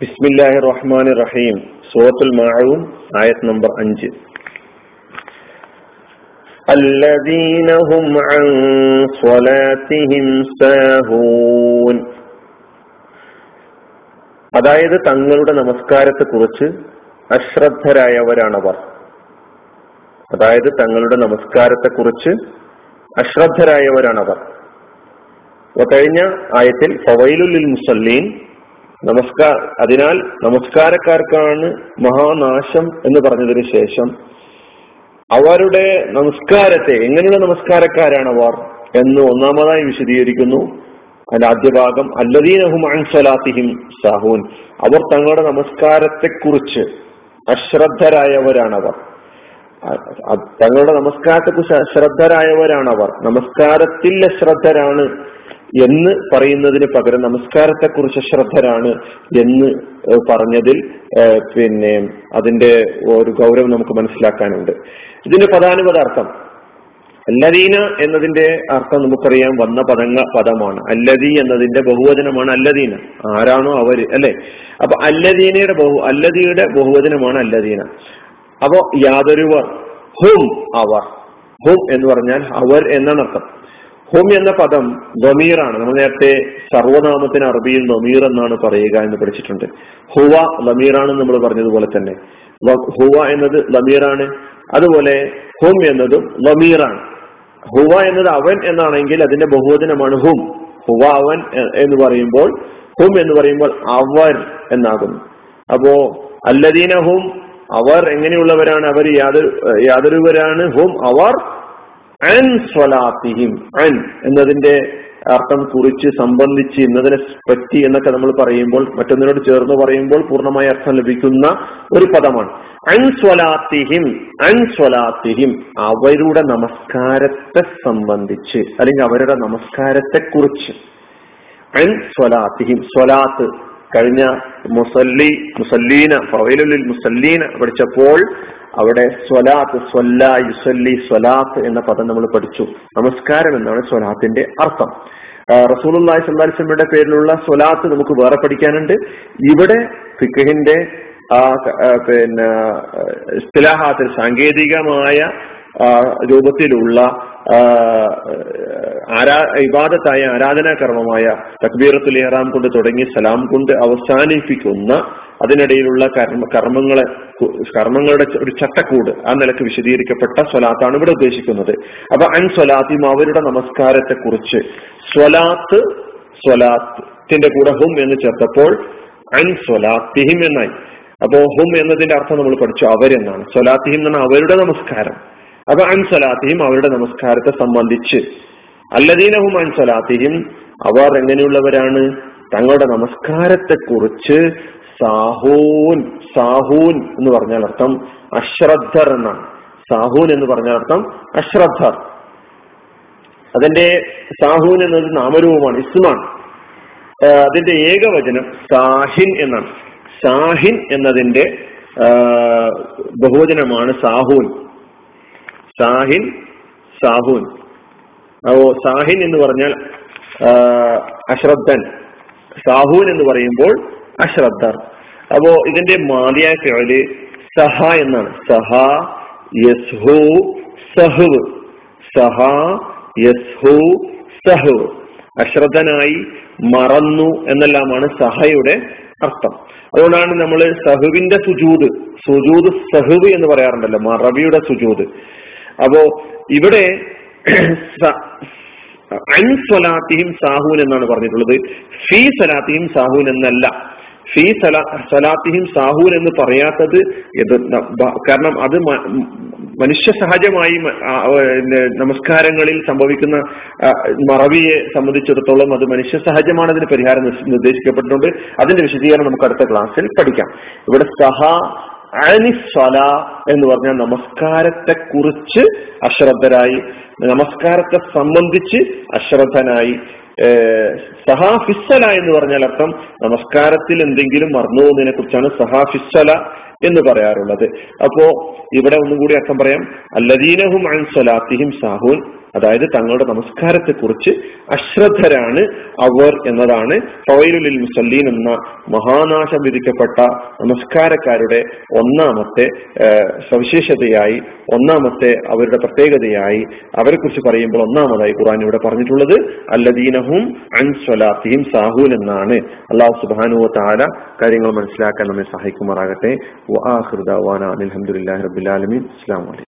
ബിസ്മില്ലാഹി റഹ്മാൻ റഹീം സൂറത്തുൽ മാഊൻ ആയത് നമ്പർ അഞ്ച് الذين هم عن صلاتهم ساهون അതായത് തങ്ങളുടെ നമസ്കാരത്തെ കുറിച്ച് അശ്രദ്ധരായവരാണവർ അതായത് തങ്ങളുടെ നമസ്കാരത്തെ കുറിച്ച് അശ്രദ്ധരായവരാണവർ കഴിഞ്ഞ ആയത്തിൽ ഫവൈലുൽ മുസല്ലീൻ നമസ്കാര അതിനാൽ നമസ്കാരക്കാർക്കാണ് മഹാനാശം എന്ന് പറഞ്ഞതിന് ശേഷം അവരുടെ നമസ്കാരത്തെ എങ്ങനെയുള്ള നമസ്കാരക്കാരാണ് അവർ എന്ന് ഒന്നാമതായി വിശദീകരിക്കുന്നു. അതിന്റെ ആദ്യ ഭാഗം അല്ലദീനഹും അൻസലാത്തിഹിം സാഹൂൻ. അവർ തങ്ങളുടെ നമസ്കാരത്തെ നമസ്കാരത്തെക്കുറിച്ച് അശ്രദ്ധരായവരാണവർ. തങ്ങളുടെ നമസ്കാരത്തെ നമസ്കാരത്തെക്കുറിച്ച് അശ്രദ്ധരായവരാണവർ. നമസ്കാരത്തിൽ അശ്രദ്ധരാണ്. എന്ന് പറയുന്നതിന് പകരം നമസ്കാരത്തെക്കുറിച്ച് ശ്രദ്ധരാണ് എന്ന് പറഞ്ഞതിൽ പിന്നെ അതിന്റെ ഒരു ഗൗരവം നമുക്ക് മനസ്സിലാക്കാനുണ്ട്. ഇതിന്റെ പദാനുപദാർത്ഥം അല്ലദീന എന്നതിന്റെ അർത്ഥം നമുക്കറിയാം വന്ന പദങ്ങ പദമാണ്. അല്ലദി എന്നതിന്റെ ബഹുവചനമാണ് അല്ലദീന. ആരാണോ അവർ അല്ലെ? അപ്പൊ അല്ലദീനയുടെ ബഹു അല്ലദിയുടെ ബഹുവചനമാണ് അല്ലദീന. അപ്പോ യാതൊരുവർ ഹും അവർ. ഹും എന്ന് പറഞ്ഞാൽ അവർ എന്നാണ് അർത്ഥം. ഹും എന്ന പദം ഗമീറാണ് നമ്മൾ നേരത്തെ സർവനാമത്തിന് അറബിയിൽ നമീർ എന്നാണ് പറയുക എന്ന് പഠിച്ചിട്ടുണ്ട്. ഹുവ ലമീറാണ് നമ്മൾ പറഞ്ഞതുപോലെ തന്നെ. ഹുവ എന്നത് ലമീറാണ് അതുപോലെ ഹും എന്നതും ലമീറാണ് ഹുവ എന്നത് അവൻ എന്നാണെങ്കിൽ അതിന്റെ ബഹുവചനമാണ് ഹും. ഹുവ അവൻ എന്ന് പറയുമ്പോൾ ഹും എന്ന് പറയുമ്പോൾ അവർ എന്നാകുന്നു. അപ്പോ അല്ലദീന ഹും അവർ എങ്ങനെയുള്ളവരാണ്? അവർ യാതൊരു യാതൊരുവരാണ്. ഹും അവർ എന്നതിന്റെ അർത്ഥം കുറിച്ച് സംബന്ധിച്ച് ഇന്നതിനെ പറ്റി എന്നൊക്കെ നമ്മൾ പറയുമ്പോൾ മറ്റൊന്നിനോട് ചേർന്ന് പറയുമ്പോൾ പൂർണമായ അർത്ഥം ലഭിക്കുന്ന ഒരു പദമാണ്. അവരുടെ നമസ്കാരത്തെ സംബന്ധിച്ച് അല്ലെങ്കിൽ അവരുടെ നമസ്കാരത്തെ കുറിച്ച് സ്വലാത്ത് കഴിഞ്ഞ മുസല്ലി മുസല്ലീന ഫവൈലുലിൽ മുസല്ലീന പഠിച്ചപ്പോൾ അവിടെ സ്വലാത്ത് സ്വല്ല യുസല്ലി സ്വലാത്ത് എന്ന പദം നമ്മൾ പഠിച്ചു. നമസ്കാരം എന്നാണ് സ്വലാത്തിന്റെ അർത്ഥം. റസൂലുള്ളാഹി സ്വല്ലല്ലാഹി വസല്ലമയുടെ പേരിലുള്ള സ്വലാത്ത് നമുക്ക് വേറെ പഠിക്കാനുണ്ട്. ഇവിടെ ഫിഖഹിന്റെ ആ പിന്നെ ഇസ്തിലാഹാത്തിൽ സാങ്കേതികമായ രൂപത്തിലുള്ള ആരാ ഇബാദത്തായ ആരാധനാ കർമ്മമായ തക്ബീറത്തുൽ ഇഹ്റാം കൊണ്ട് തുടങ്ങി സലാം കൊണ്ട് അവസാനിപ്പിക്കുന്ന അതിനിടയിലുള്ള കർമ്മ കർമ്മങ്ങളെ കർമ്മങ്ങളുടെ ഒരു ചട്ടക്കൂട് ആ നിലയ്ക്ക് വിശദീകരിക്കപ്പെട്ട സ്വലാത്താണ് ഇവിടെ ഉദ്ദേശിക്കുന്നത്. അപ്പൊ അൻ സ്വലാത്തിയും അവരുടെ നമസ്കാരത്തെ കുറിച്ച് സ്വലാത്ത് സ്വലാത്തിന്റെ കൂടെ ഹും എന്ന് ചേർത്തപ്പോൾ അൻ സ്വലാത്തിഹിം എന്നായി. അപ്പോ ഹും എന്നതിന്റെ അർത്ഥം നമ്മൾ പഠിച്ചു അവരെന്നാണ്. സ്വലാത്തിഹിം എന്നാണ് അവരുടെ നമസ്കാരം. അപ്പൊ അൻസലാത്തിയും അവരുടെ നമസ്കാരത്തെ സംബന്ധിച്ച്. അല്ലദീനഹും അൻസലാത്തിയും അവർ എങ്ങനെയുള്ളവരാണ്? തങ്ങളുടെ നമസ്കാരത്തെ കുറിച്ച് സാഹൂൻ സാഹൂൻ എന്ന് പറഞ്ഞാൽ അർത്ഥം അശ്രദ്ധർ എന്നാണ്. സാഹൂൻ എന്ന് പറഞ്ഞാൽ അർത്ഥം അശ്രദ്ധർ. അതിന്റെ സാഹൂൻ എന്നത് നാമരൂപമാണ് ഇസ്മാണ്. അതിന്റെ ഏകവചനം സാഹിൻ എന്നാണ്. സാഹിൻ എന്നതിന്റെ ബഹുവചനമാണ് സാഹൂൻ. സാഹിൻ സാഹുൻ. അപ്പോ സാഹിൻ എന്ന് പറഞ്ഞാൽ അശ്രദ്ധൻ. സാഹുൻ എന്ന് പറയുമ്പോൾ അശ്രദ്ധർ. അപ്പോ ഇതിന്റെ മാതിയായ ഫിഅൽ സഹ എന്നാണ്. സഹ യസ്ഹു സഹുവ്. സഹ യസ്ഹു സഹുവ്. അശ്രദ്ധനായി മറന്നു എന്നെല്ലാമാണ് സഹയുടെ അർത്ഥം. അതുകൊണ്ടാണ് നമ്മൾ സഹുവിന്റെ സുജൂത് സുജൂത് സഹുവ് എന്ന് പറയാറുണ്ടല്ലോ മറവിയുടെ സുജൂത്. അപ്പോ ഇവിടെ അൻ സാഹുൻ എന്നാണ് പറഞ്ഞിട്ടുള്ളത്. ഫീ സലാത്തിയും സാഹൂൻ എന്നല്ല. ഫീ സലാ സലാത്തിയും സാഹൂൻ എന്ന് പറയാത്തത് കാരണം അത് മനുഷ്യ സഹജമായി നമസ്കാരങ്ങളിൽ സംഭവിക്കുന്ന മറവിയെ സംബന്ധിച്ചിടത്തോളം അത് മനുഷ്യ സഹജമാണ് അതിന് പരിഹാരം നിർദ്ദേശിക്കപ്പെട്ടിട്ടുണ്ട്. അതിന്റെ വിശദീകരണം നമുക്ക് അടുത്ത ക്ലാസ്സിൽ പഠിക്കാം. ഇവിടെ സഹ അനിസ്വല എന്ന് പറഞ്ഞ നമസ്കാരത്തെ കുറിച്ച് അശ്രദ്ധരായി നമസ്കാരത്തെ സംബന്ധിച്ച് അശ്രദ്ധനായി. സഹാഫിസ്സല എന്ന് പറഞ്ഞാൽ അർത്ഥം നമസ്കാരത്തിൽ എന്തെങ്കിലും മറന്നു പോകുന്നതിനെ കുറിച്ചാണ് സഹാഫിസ്സല എന്ന് പറയാറുള്ളത്. അപ്പോ ഇവിടെ ഒന്നും കൂടി അർത്ഥം പറയാം. അല്ലദീനഹും അൻ സാഹൂൻ. അതായത് തങ്ങളുടെ നമസ്കാരത്തെ കുറിച്ച് അശ്രദ്ധരാണ് അവർ എന്നതാണ് ഫവൈലുലിൽ മുസല്ലീൻ എന്ന മഹാനാശം വിധിക്കപ്പെട്ട നമസ്കാരക്കാരുടെ ഒന്നാമത്തെ സവിശേഷതയായി ഒന്നാമത്തെ അവരുടെ പ്രത്യേകതയായി അവരെ കുറിച്ച് പറയുമ്പോൾ ഒന്നാമതായി ഖുറാൻ ഇവിടെ പറഞ്ഞിട്ടുള്ളത് അല്ലദീനഹും അൻസ്വലാത്തിയും സാഹുൽ എന്നാണ്. അള്ളാഹു സുബാനുവ താല കാര്യങ്ങൾ മനസ്സിലാക്കാൻ നമ്മെ സഹായിക്കുമാറാകട്ടെ. അലഹമുല്ലാ റബുലാലമീൻ അസ്ലാം വലൈക്കും